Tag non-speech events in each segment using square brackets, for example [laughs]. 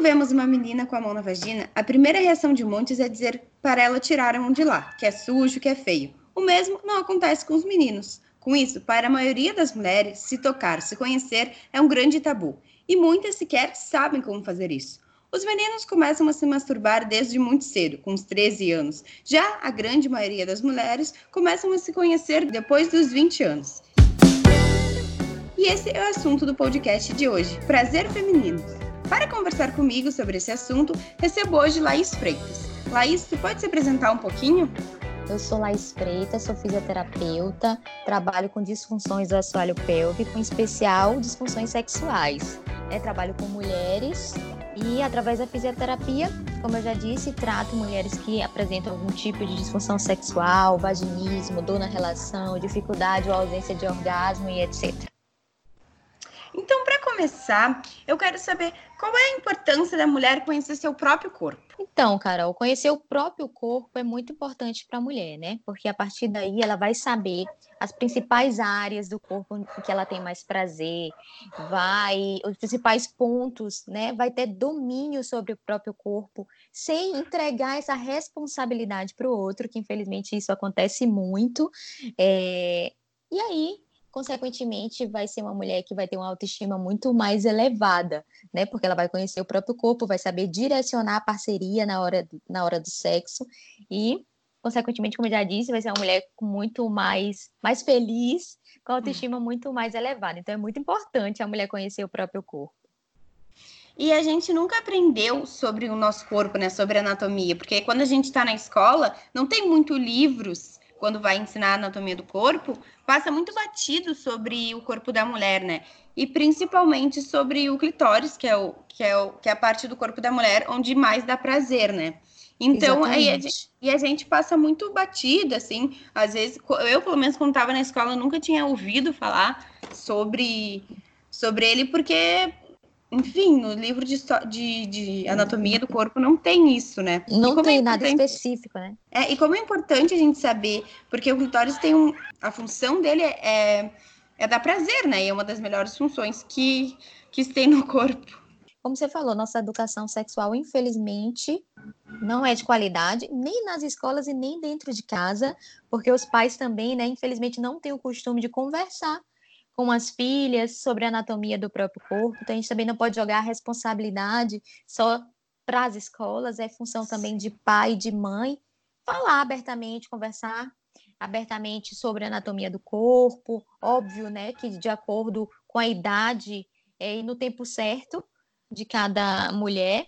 Quando vemos uma menina com a mão na vagina, a primeira reação de muitos é dizer para ela tirar a mão de lá, que é sujo, que é feio. O mesmo não acontece com os meninos. Com isso, para a maioria das mulheres, se tocar, se conhecer é um grande tabu, e muitas sequer sabem como fazer isso. Os meninos começam a se masturbar desde muito cedo, com os 13 anos. Já a grande maioria das mulheres começam a se conhecer depois dos 20 anos. E esse é o assunto do podcast de hoje: prazer feminino. Para conversar comigo sobre esse assunto, recebo hoje Laís Freitas. Laís, tu pode se apresentar um pouquinho? Eu sou Laís Freitas, sou fisioterapeuta, trabalho com disfunções do assoalho pélvico, em especial disfunções sexuais. É, trabalho com mulheres e, através da fisioterapia, como eu já disse, trato mulheres que apresentam algum tipo de disfunção sexual, vaginismo, dor na relação, dificuldade ou ausência de orgasmo e etc. Então, começar, eu quero saber qual é a importância da mulher conhecer seu próprio corpo. Então, Carol, conhecer o próprio corpo é muito importante para a mulher, né? Porque a partir daí ela vai saber as principais áreas do corpo que ela tem mais prazer, vai os principais pontos, né? Vai ter domínio sobre o próprio corpo, sem entregar essa responsabilidade para o outro, que infelizmente isso acontece muito. É... E aí consequentemente vai ser uma mulher que vai ter uma autoestima muito mais elevada, né? Porque ela vai conhecer o próprio corpo, vai saber direcionar a parceria na hora, na hora do sexo e, consequentemente, como eu já disse, vai ser uma mulher muito mais, mais feliz, com a autoestima muito mais elevada. Então é muito importante a mulher conhecer o próprio corpo. E a gente nunca aprendeu sobre o nosso corpo, né? Sobre anatomia, porque quando a gente está na escola, não tem muito livros quando vai ensinar a anatomia do corpo, passa muito batido sobre o corpo da mulher, né? E principalmente sobre o clitóris, que é, o, que é, o, que é a parte do corpo da mulher onde mais dá prazer, né? Então, aí a gente, e a gente passa muito batido, assim, às vezes, eu, pelo menos, quando estava na escola, nunca tinha ouvido falar sobre, sobre ele, porque enfim, no livro de, de, de, anatomia do corpo não tem isso, né? Não é tem é nada específico, né? É, e como é importante a gente saber, porque o clitóris tem um. A função dele é, é dar prazer, né? E é uma das melhores funções que, que tem no corpo. Como você falou, nossa educação sexual, infelizmente, não é de qualidade, nem nas escolas e nem dentro de casa, porque os pais também, né, infelizmente, não têm o costume de conversar com as filhas sobre a anatomia do próprio corpo. Então, a gente também não pode jogar a responsabilidade só para as escolas, é função também de pai e de mãe falar abertamente, conversar abertamente sobre a anatomia do corpo. Óbvio, né, que de acordo com a idade é, e no tempo certo de cada mulher.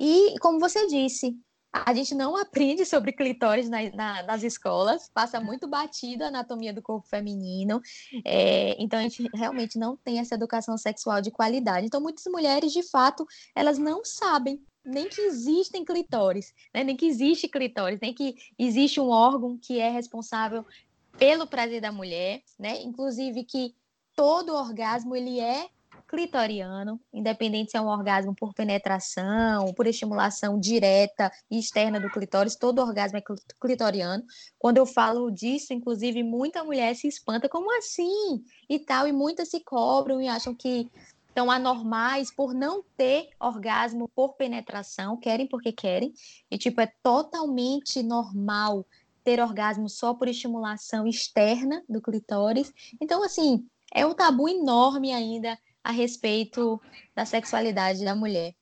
E, como você disse, a gente não aprende sobre clitóris na, na, nas escolas, passa muito batido a anatomia do corpo feminino, é, então a gente realmente não tem essa educação sexual de qualidade. Então, muitas mulheres, de fato, elas não sabem nem que existem clitóris, né? nem que existe clitóris, nem que existe um órgão que é responsável pelo prazer da mulher, né? Inclusive que todo orgasmo ele é clitoriano, independente se é um orgasmo por penetração, por estimulação direta e externa do clitóris, todo orgasmo é clitoriano. Quando eu falo disso, inclusive, muita mulher se espanta, como assim? E tal, e muitas se cobram e acham que estão anormais por não ter orgasmo por penetração, querem porque querem, e tipo, é totalmente normal ter orgasmo só por estimulação externa do clitóris. Então, assim, é um tabu enorme ainda a respeito da sexualidade da mulher.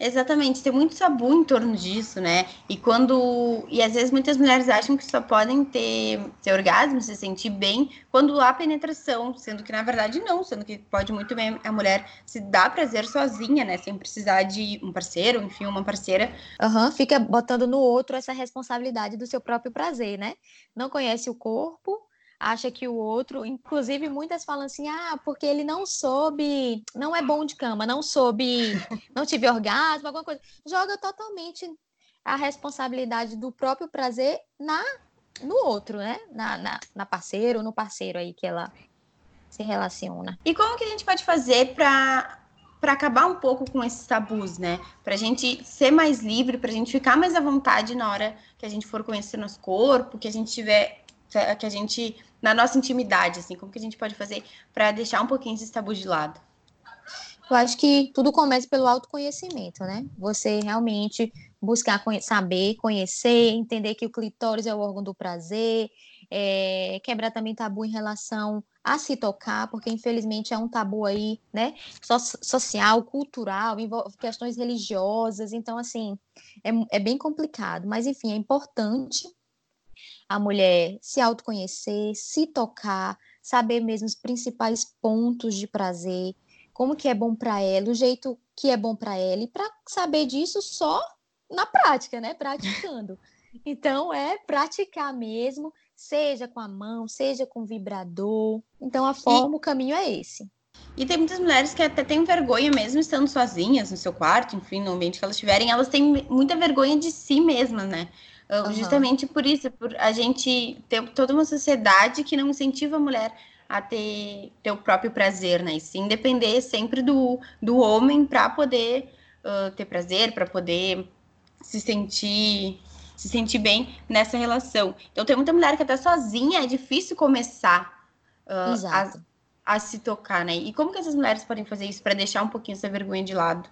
Exatamente, tem muito tabu em torno disso, né? E quando. E às vezes muitas mulheres acham que só podem ter, ter orgasmo, se sentir bem, quando há penetração, sendo que na verdade não, sendo que pode muito bem a mulher se dar prazer sozinha, né? Sem precisar de um parceiro, enfim, uma parceira. Aham, uhum, fica botando no outro essa responsabilidade do seu próprio prazer, né? Não conhece o corpo, acha que o outro, inclusive muitas falam assim, ah, porque ele não soube, não é bom de cama, não soube, não tive orgasmo, alguma coisa. Joga totalmente a responsabilidade do próprio prazer na no outro, né? Na, na, na parceira ou no parceiro aí que ela se relaciona. E como que a gente pode fazer para para acabar um pouco com esses tabus, né? Para a gente ser mais livre, para a gente ficar mais à vontade na hora que a gente for conhecer nosso corpo, que a gente tiver que a gente, na nossa intimidade, assim, como que a gente pode fazer para deixar um pouquinho esse tabu de lado? Eu acho que tudo começa pelo autoconhecimento, né? Você realmente buscar saber, conhecer, entender que o clitóris é o órgão do prazer, é, quebrar também tabu em relação a se tocar, porque infelizmente é um tabu aí, né, so social, cultural, envolve questões religiosas, então assim, é, é bem complicado, mas enfim, é importante a mulher se autoconhecer, se tocar, saber mesmo os principais pontos de prazer, como que é bom para ela, o jeito que é bom para ela, e para saber disso só na prática, né, praticando. [laughs] Então é praticar mesmo, seja com a mão, seja com vibrador. Então a forma, e, o caminho é esse. E tem muitas mulheres que até têm vergonha mesmo estando sozinhas no seu quarto, enfim, no ambiente que elas estiverem, elas têm muita vergonha de si mesmas, né? Uhum. Justamente por isso, por a gente ter toda uma sociedade que não incentiva a mulher a ter, ter o próprio prazer, né? E sim depender sempre do, do homem para poder uh, ter prazer, para poder se sentir se sentir bem nessa relação. Então, tem muita mulher que até sozinha é difícil começar uh, a, a, se tocar, né? E como que essas mulheres podem fazer isso para deixar um pouquinho essa vergonha de lado?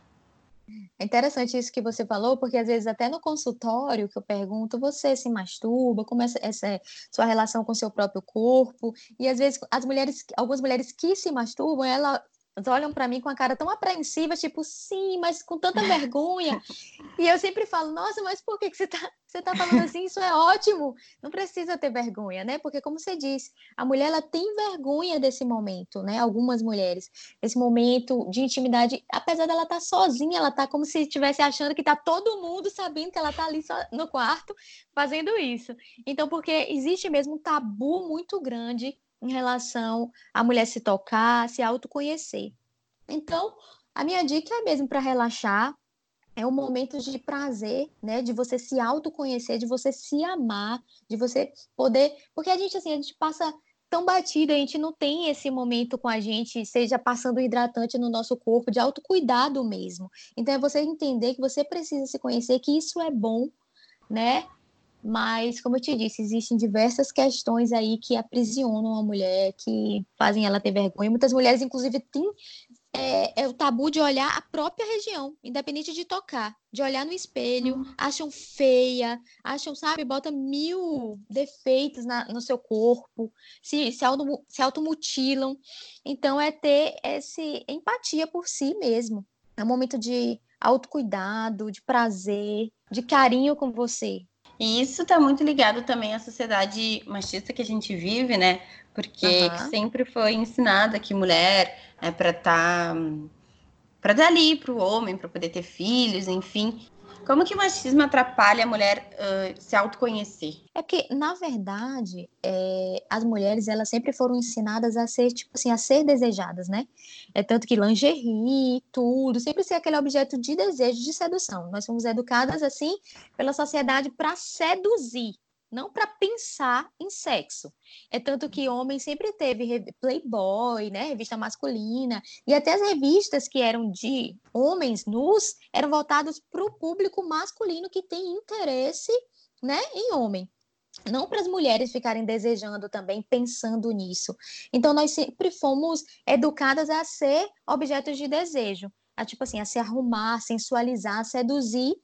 É interessante isso que você falou, porque às vezes até no consultório que eu pergunto, você se masturba, como é essa sua relação com seu próprio corpo? E às vezes as mulheres, algumas mulheres que se masturbam, ela olham para mim com a cara tão apreensiva, tipo, sim, mas com tanta vergonha. [laughs] e eu sempre falo, nossa, mas por que, que você está você tá falando assim? Isso é ótimo. Não precisa ter vergonha, né? Porque, como você disse, a mulher ela tem vergonha desse momento, né? Algumas mulheres, esse momento de intimidade, apesar dela estar tá sozinha, ela tá como se estivesse achando que tá todo mundo sabendo que ela tá ali no quarto fazendo isso. Então, porque existe mesmo um tabu muito grande em relação à mulher se tocar, se autoconhecer. Então, a minha dica é mesmo para relaxar, é um momento de prazer, né? De você se autoconhecer, de você se amar, de você poder. Porque a gente, assim, a gente passa tão batido, a gente não tem esse momento com a gente, seja passando hidratante no nosso corpo, de autocuidado mesmo. Então, é você entender que você precisa se conhecer, que isso é bom, né? Mas, como eu te disse, existem diversas questões aí que aprisionam a mulher, que fazem ela ter vergonha. Muitas mulheres, inclusive, têm é, é, o tabu de olhar a própria região, independente de tocar, de olhar no espelho, uhum. acham feia, acham, sabe, bota mil defeitos na, no seu corpo, se, se, auto, se automutilam. Então, é ter essa empatia por si mesmo. É um momento de autocuidado, de prazer, de carinho com você, e isso está muito ligado também à sociedade machista que a gente vive, né? Porque uhum. sempre foi ensinada que mulher é para estar tá, para dar ali para o homem, para poder ter filhos, enfim. Como que o machismo atrapalha a mulher uh, se autoconhecer? É porque, na verdade, é, as mulheres elas sempre foram ensinadas a ser, tipo assim, a ser desejadas, né? É tanto que lingerie, tudo, sempre ser aquele objeto de desejo, de sedução. Nós fomos educadas assim pela sociedade para seduzir, não para pensar em sexo. É tanto que homem sempre teve Playboy, né, revista masculina, e até as revistas que eram de homens nus eram voltadas para o público masculino que tem interesse, né, em homem. Não para as mulheres ficarem desejando também, pensando nisso. Então, nós sempre fomos educadas a ser objetos de desejo, a tipo assim, a se arrumar, sensualizar, seduzir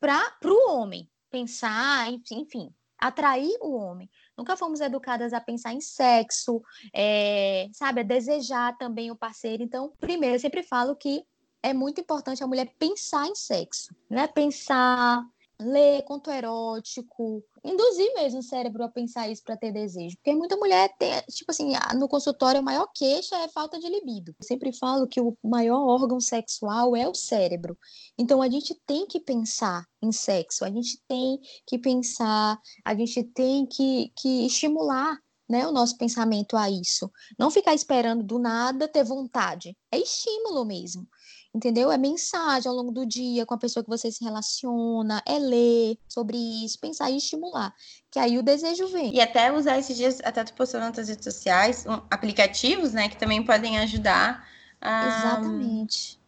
para o homem, pensar, enfim, atrair o homem. Nunca fomos educadas a pensar em sexo, é, sabe, a desejar também o parceiro. Então, primeiro, eu sempre falo que é muito importante a mulher pensar em sexo, né? Pensar, ler conto erótico, induzir mesmo o cérebro a pensar isso para ter desejo. Porque muita mulher tem, tipo assim, no consultório a maior queixa é falta de libido. Eu sempre falo que o maior órgão sexual é o cérebro. Então a gente tem que pensar em sexo, a gente tem que pensar, a gente tem que, que estimular né, o nosso pensamento a isso. Não ficar esperando do nada ter vontade. É estímulo mesmo entendeu? É mensagem ao longo do dia com a pessoa que você se relaciona, é ler sobre isso, pensar e estimular, que aí o desejo vem. E até usar esses dias, até tu postou nas redes sociais, um, aplicativos, né, que também podem ajudar a... Exatamente.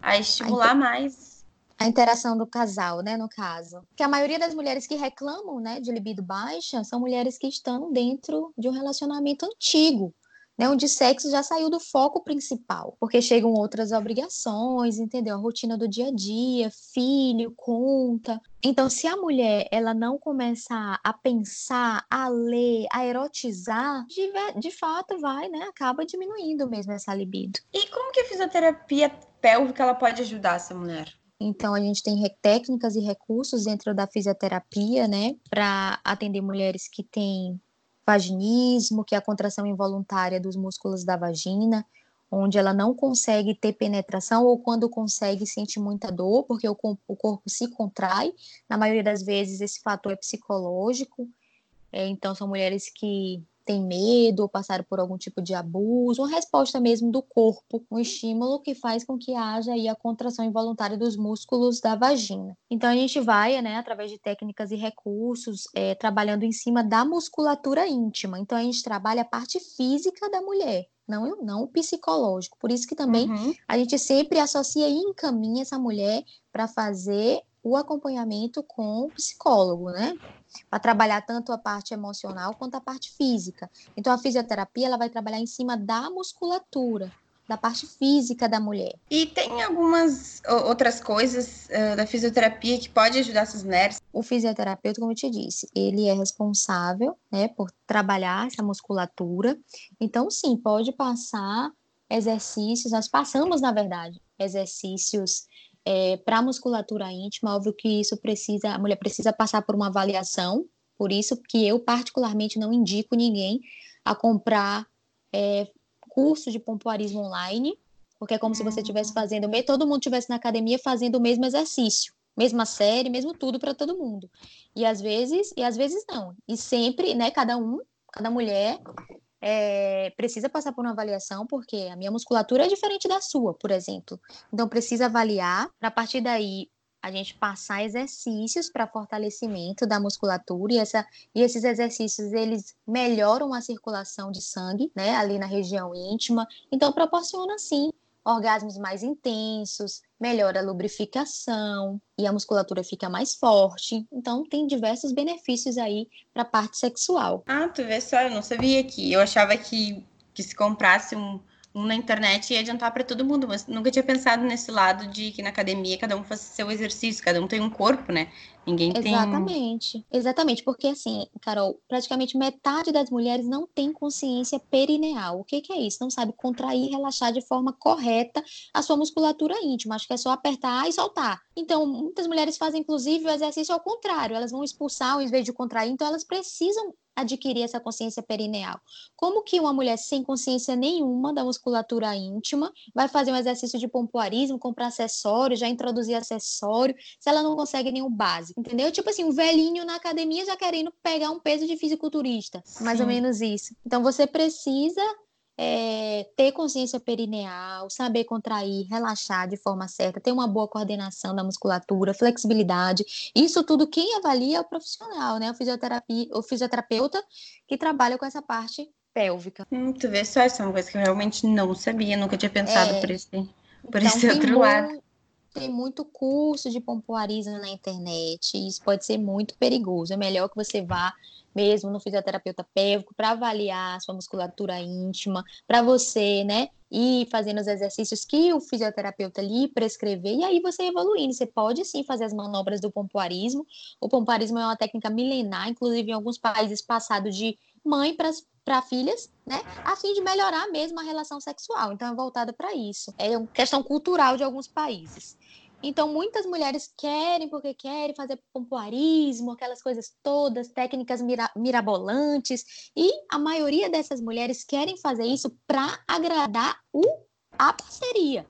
A estimular a inter... mais a interação do casal, né, no caso. Que a maioria das mulheres que reclamam, né, de libido baixa são mulheres que estão dentro de um relacionamento antigo, né, onde sexo já saiu do foco principal, porque chegam outras obrigações, entendeu? A rotina do dia a dia, filho, conta. Então, se a mulher ela não começar a pensar, a ler, a erotizar, de, de fato vai, né, acaba diminuindo mesmo essa libido. E como que a fisioterapia pélvica ela pode ajudar essa mulher? Então, a gente tem técnicas e recursos dentro da fisioterapia, né, para atender mulheres que têm vaginismo, que é a contração involuntária dos músculos da vagina, onde ela não consegue ter penetração ou quando consegue sente muita dor, porque o, o corpo se contrai. Na maioria das vezes esse fator é psicológico. É, então são mulheres que têm medo ou passaram por algum tipo de abuso, uma resposta mesmo do corpo, um estímulo que faz com que haja aí a contração involuntária dos músculos da vagina. Então a gente vai, né, através de técnicas e recursos, é, trabalhando em cima da musculatura íntima. Então a gente trabalha a parte física da mulher, não, não o psicológico. Por isso que também uhum. a gente sempre associa e encaminha essa mulher para fazer o acompanhamento com o psicólogo, né? Para trabalhar tanto a parte emocional quanto a parte física. Então, a fisioterapia ela vai trabalhar em cima da musculatura, da parte física da mulher. E tem algumas outras coisas uh, da fisioterapia que pode ajudar essas mulheres? O fisioterapeuta, como eu te disse, ele é responsável, né, por trabalhar essa musculatura. Então, sim, pode passar exercícios, nós passamos, na verdade, exercícios é, para a musculatura íntima, óbvio que isso precisa, a mulher precisa passar por uma avaliação, por isso que eu particularmente não indico ninguém a comprar é, curso de pompoarismo online, porque é como se você estivesse fazendo, todo mundo estivesse na academia fazendo o mesmo exercício, mesma série, mesmo tudo para todo mundo. E às vezes, e às vezes não. E sempre, né, cada um, cada mulher é, precisa passar por uma avaliação, porque a minha musculatura é diferente da sua, por exemplo. Então, precisa avaliar, a partir daí a gente passar exercícios para fortalecimento da musculatura e, essa, e esses exercícios eles melhoram a circulação de sangue, né, ali na região íntima. Então proporciona sim orgasmos mais intensos, melhora a lubrificação e a musculatura fica mais forte. Então, tem diversos benefícios aí para a parte sexual. Ah, tu vê só, eu não sabia que. Eu achava que, que se comprasse um, um na internet ia adiantar para todo mundo, mas nunca tinha pensado nesse lado de que na academia cada um faz seu exercício, cada um tem um corpo, né? Ninguém tem. Exatamente. Exatamente, porque assim, Carol, praticamente metade das mulheres não tem consciência perineal. O que, que é isso? Não sabe contrair e relaxar de forma correta a sua musculatura íntima. Acho que é só apertar e soltar. Então, muitas mulheres fazem, inclusive, o exercício ao contrário. Elas vão expulsar em vez de contrair, então elas precisam adquirir essa consciência perineal. Como que uma mulher sem consciência nenhuma da musculatura íntima vai fazer um exercício de pompoarismo, comprar acessório, já introduzir acessório, se ela não consegue nenhum básico? entendeu? Tipo assim, um velhinho na academia já querendo pegar um peso de fisiculturista, Sim. mais ou menos isso. Então você precisa é, ter consciência perineal, saber contrair, relaxar de forma certa, ter uma boa coordenação da musculatura, flexibilidade. Isso tudo quem avalia é o profissional, né? O, fisioterapia, o fisioterapeuta que trabalha com essa parte pélvica. Hum, tu vê só, isso é uma coisa que eu realmente não sabia, nunca tinha pensado é, por esse, por então, esse outro lado tem muito curso de pompoarismo na internet, e isso pode ser muito perigoso. É melhor que você vá mesmo no fisioterapeuta pélvico para avaliar a sua musculatura íntima, para você, né, ir fazendo os exercícios que o fisioterapeuta lhe prescrever, e aí você evoluindo. Você pode sim fazer as manobras do pompoarismo. O pompoarismo é uma técnica milenar, inclusive em alguns países passado de mãe para filhas, né? A fim de melhorar mesmo a relação sexual. Então é voltada para isso. É uma questão cultural de alguns países. Então, muitas mulheres querem, porque querem fazer pompoarismo, aquelas coisas todas, técnicas mira mirabolantes, e a maioria dessas mulheres querem fazer isso para agradar o, a parceria.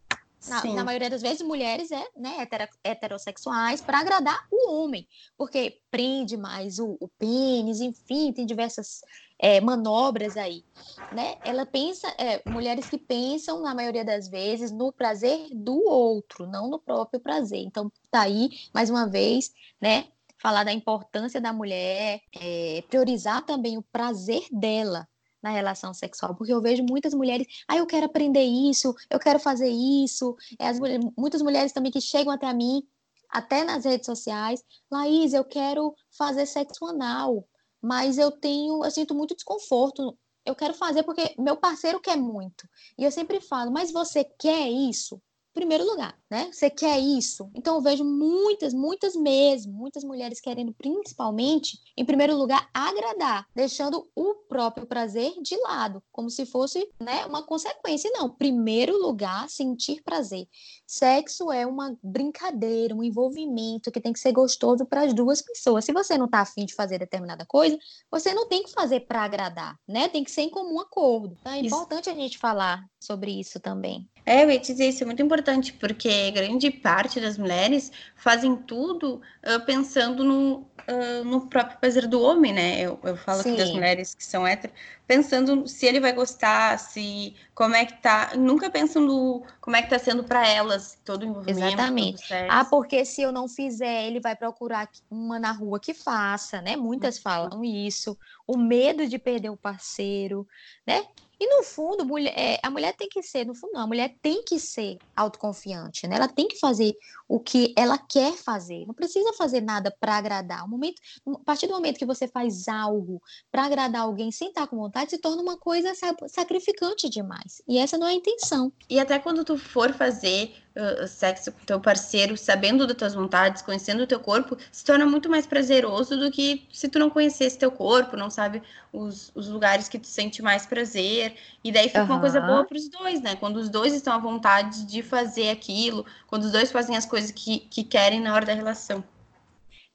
Na, na, maioria das vezes, mulheres é, né, heterossexuais para agradar o homem, porque prende mais o, o pênis, enfim, tem diversas é, manobras aí, né? Ela pensa, é, mulheres que pensam, na maioria das vezes, no prazer do outro, não no próprio prazer. Então, tá aí, mais uma vez, né? Falar da importância da mulher, é, priorizar também o prazer dela, na relação sexual, porque eu vejo muitas mulheres, ah, eu quero aprender isso, eu quero fazer isso, é, as, muitas mulheres também que chegam até mim, até nas redes sociais, Laís, eu quero fazer sexo anal, mas eu tenho, eu sinto muito desconforto eu quero fazer porque meu parceiro quer muito. E eu sempre falo, mas você quer isso? Primeiro lugar, né? Você quer isso? Então eu vejo muitas, muitas mesmo, muitas mulheres querendo principalmente, em primeiro lugar, agradar, deixando o próprio prazer de lado, como se fosse, né, uma consequência. Não, primeiro lugar, sentir prazer. Sexo é uma brincadeira, um envolvimento que tem que ser gostoso para as duas pessoas. Se você não está afim de fazer determinada coisa, você não tem que fazer para agradar, né? Tem que ser em comum acordo. Então é importante a gente falar sobre isso também. É, eu ia dizer, isso é muito importante, porque grande parte das mulheres fazem tudo uh, pensando no, uh, no próprio prazer do homem, né? Eu, eu falo Sim. aqui das mulheres que são héteros, pensando se ele vai gostar, se como é que tá, nunca pensam no como é que tá sendo para elas todo o envolvimento. Exatamente. Ah, porque se eu não fizer, ele vai procurar uma na rua que faça, né? Muitas falam isso. O medo de perder o parceiro, né? E no fundo, mulher, é, a mulher tem que ser, no fundo, não, a mulher tem que ser autoconfiante, né? Ela tem que fazer o que ela quer fazer. Não precisa fazer nada para agradar. O momento, a partir do momento que você faz algo para agradar alguém sem estar com vontade, se torna uma coisa sacrificante demais. E essa não é a intenção. E até quando tu for fazer uh, sexo com teu parceiro, sabendo das tuas vontades, conhecendo o teu corpo, se torna muito mais prazeroso do que se tu não conhecesse teu corpo, não sabe os, os lugares que tu sente mais prazer. E daí fica uhum. uma coisa boa para os dois, né? Quando os dois estão à vontade de fazer aquilo, quando os dois fazem as coisas que, que querem na hora da relação.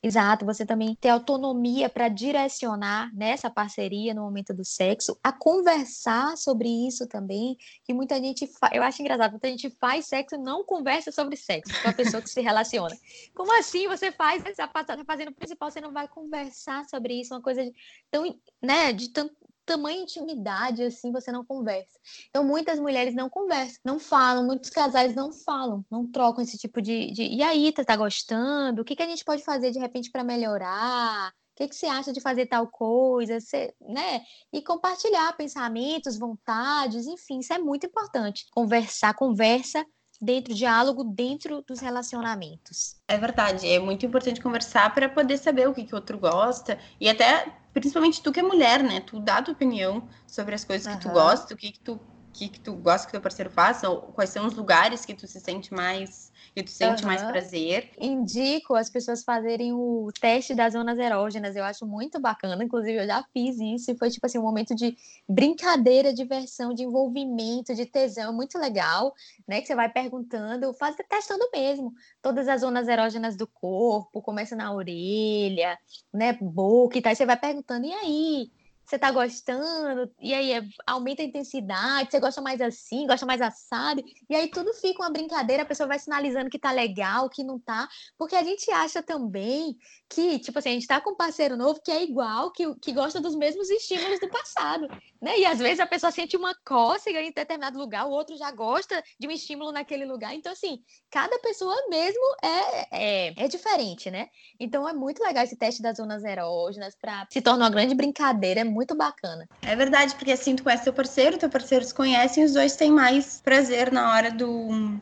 Exato, você também ter autonomia para direcionar nessa parceria no momento do sexo, a conversar sobre isso também, que muita gente, fa... eu acho engraçado, muita gente faz sexo e não conversa sobre sexo com a pessoa que se relaciona. Como assim você faz, está fazendo o principal, você não vai conversar sobre isso, uma coisa de, tão, né, de tanto tamanha intimidade assim você não conversa. Então muitas mulheres não conversam, não falam, muitos casais não falam, não trocam esse tipo de, de... e aí, tá, tá gostando? O que, que a gente pode fazer de repente para melhorar? O que, que você acha de fazer tal coisa? Você, né? E compartilhar pensamentos, vontades, enfim, isso é muito importante. Conversar, conversa dentro, diálogo dentro dos relacionamentos. É verdade, é muito importante conversar para poder saber o que, que o outro gosta e até, principalmente tu que é mulher, né? Tu dá tua opinião sobre as coisas uhum. que tu gosta, o que, que tu que, que tu gosta que teu parceiro faça, ou quais são os lugares que tu se sente mais que tu sente uhum. mais prazer. Indico as pessoas fazerem o teste das zonas erógenas, eu acho muito bacana, inclusive eu já fiz isso e foi tipo assim um momento de brincadeira, diversão, de envolvimento, de tesão, muito legal, né? Que você vai perguntando, faz testando mesmo todas as zonas erógenas do corpo, começa na orelha, né, boca e tal, e você vai perguntando, e aí? Você tá gostando, e aí é, aumenta a intensidade, você gosta mais assim, gosta mais assado, e aí tudo fica uma brincadeira, a pessoa vai sinalizando que tá legal, que não tá, porque a gente acha também que, tipo assim, a gente tá com um parceiro novo que é igual, que, que gosta dos mesmos estímulos do passado, né? E às vezes a pessoa sente uma cócega em determinado lugar, o outro já gosta de um estímulo naquele lugar, então assim, cada pessoa mesmo é, é, é diferente, né? Então é muito legal esse teste das zonas erógenas, para se tornar uma grande brincadeira, é muito bacana. É verdade, porque assim tu conhece teu parceiro, teu parceiro se conhece e os dois têm mais prazer na hora do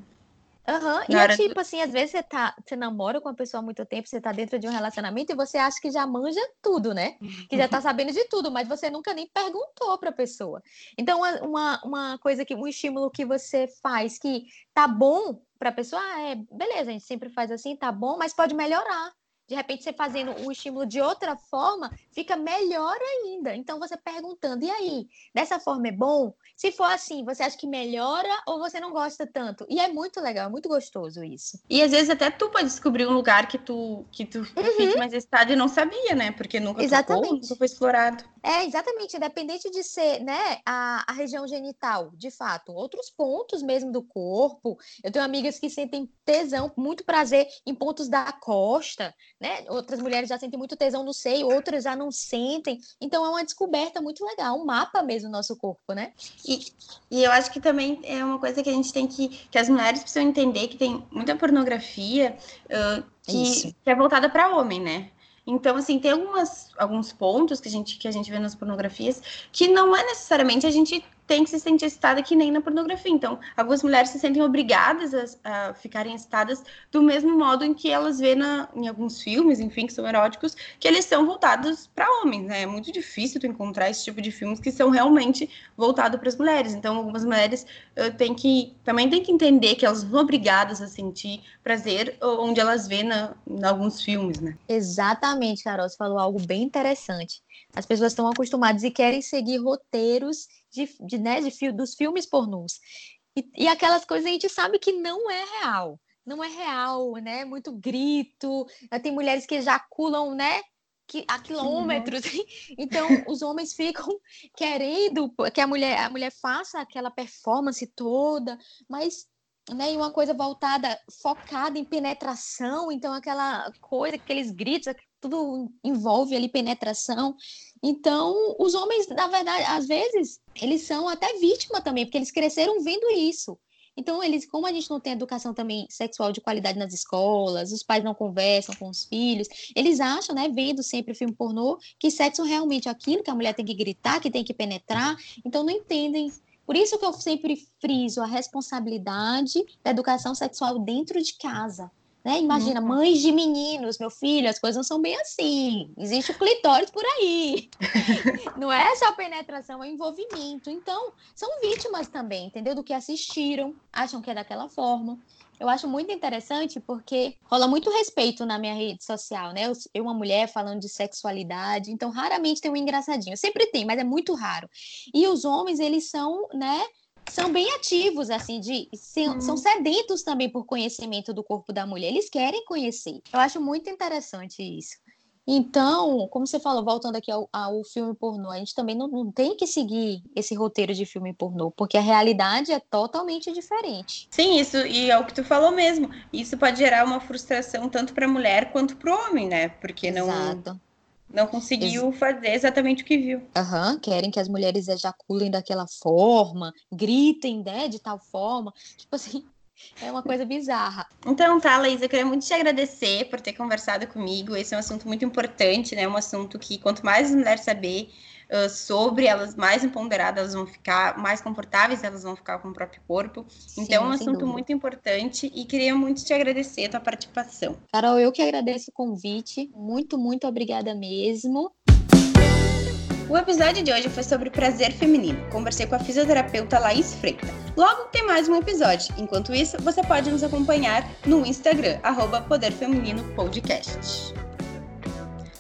uhum. e é tipo do... assim, às vezes você tá, você namora com uma pessoa há muito tempo, você tá dentro de um relacionamento e você acha que já manja tudo, né? Que já tá [laughs] sabendo de tudo, mas você nunca nem perguntou pra pessoa. Então, uma, uma coisa que, um estímulo que você faz que tá bom pra pessoa, ah, é, beleza, a gente sempre faz assim, tá bom, mas pode melhorar de repente você fazendo o estímulo de outra forma, fica melhor ainda. Então você perguntando, e aí, dessa forma é bom? Se for assim, você acha que melhora ou você não gosta tanto? E é muito legal, é muito gostoso isso. E às vezes até tu pode descobrir um lugar que tu que tu uhum. fique mais excitado e não sabia, né? Porque nunca. Tocou, nunca foi explorado. É, exatamente, independente de ser, né, a, a região genital, de fato, outros pontos mesmo do corpo. Eu tenho amigas que sentem tesão, muito prazer em pontos da costa, né? Outras mulheres já sentem muito tesão no seio, outras já não sentem. Então é uma descoberta muito legal, um mapa mesmo do nosso corpo, né? E, e eu acho que também é uma coisa que a gente tem que. que as mulheres precisam entender que tem muita pornografia uh, que, que é voltada para homem, né? Então, assim, tem algumas, alguns pontos que a, gente, que a gente vê nas pornografias que não é necessariamente a gente tem que se sentir excitada que nem na pornografia. Então, algumas mulheres se sentem obrigadas a, a ficarem excitadas do mesmo modo em que elas vê na, em alguns filmes, enfim, que são eróticos, que eles são voltados para homens, né? É muito difícil tu encontrar esse tipo de filmes que são realmente voltados para as mulheres. Então, algumas mulheres uh, têm que também têm que entender que elas são obrigadas a sentir prazer onde elas vê na, em alguns filmes, né? Exatamente, Carol, você falou algo bem interessante. As pessoas estão acostumadas e querem seguir roteiros de, de, né, de fio, dos filmes pornôs. E, e aquelas coisas a gente sabe que não é real. Não é real, né? Muito grito. Tem mulheres que ejaculam, né? Que, a quilômetros. [laughs] Então, os homens ficam [laughs] querendo que a mulher, a mulher faça aquela performance toda, mas né, e uma coisa voltada, focada em penetração, então aquela coisa, aqueles gritos, tudo envolve ali penetração. Então, os homens, na verdade, às vezes, eles são até vítima também, porque eles cresceram vendo isso. Então, eles, como a gente não tem educação também sexual de qualidade nas escolas, os pais não conversam com os filhos, eles acham, né, vendo sempre filme pornô, que sexo realmente é aquilo, que a mulher tem que gritar, que tem que penetrar, então não entendem. Por isso que eu sempre friso a responsabilidade da educação sexual dentro de casa. Né? Imagina, uhum. mães de meninos, meu filho, as coisas não são bem assim. Existe o clitóris por aí. [laughs] não é só penetração, é envolvimento. Então, são vítimas também, entendeu? Do que assistiram, acham que é daquela forma. Eu acho muito interessante porque rola muito respeito na minha rede social, né? Eu, uma mulher falando de sexualidade, então raramente tem um engraçadinho. Sempre tem, mas é muito raro. E os homens, eles são, né? São bem ativos, assim, de são, hum. são, sedentos também por conhecimento do corpo da mulher. Eles querem conhecer. Eu acho muito interessante isso. Então, como você falou, voltando aqui ao, ao filme pornô, a gente também não, não, tem que seguir esse roteiro de filme pornô, porque a realidade é totalmente diferente. Sim, isso, e é o que tu falou mesmo. Isso pode gerar uma frustração tanto para a mulher quanto para o homem, né? Porque não. Exato não conseguiu Ex fazer exatamente o que viu. Aham, uhum, querem que as mulheres ejaculem daquela forma, gritem, né, de tal forma. Tipo assim, [laughs] é uma coisa bizarra. Então, tá, Laís, eu queria muito te agradecer por ter conversado comigo. Esse é um assunto muito importante, né? Um assunto que quanto mais mulheres saber, uh, sobre elas mais empoderadas, elas vão ficar mais confortáveis, elas vão ficar com o próprio corpo. Sim, então, é um assunto dúvida. muito importante e queria muito te agradecer a tua participação. Carol, eu que agradeço o convite. Muito, muito obrigada mesmo. O episódio de hoje foi sobre prazer feminino. Conversei com a fisioterapeuta Laís Freita. Logo tem mais um episódio. Enquanto isso, você pode nos acompanhar no Instagram, arroba Poder Feminino Podcast.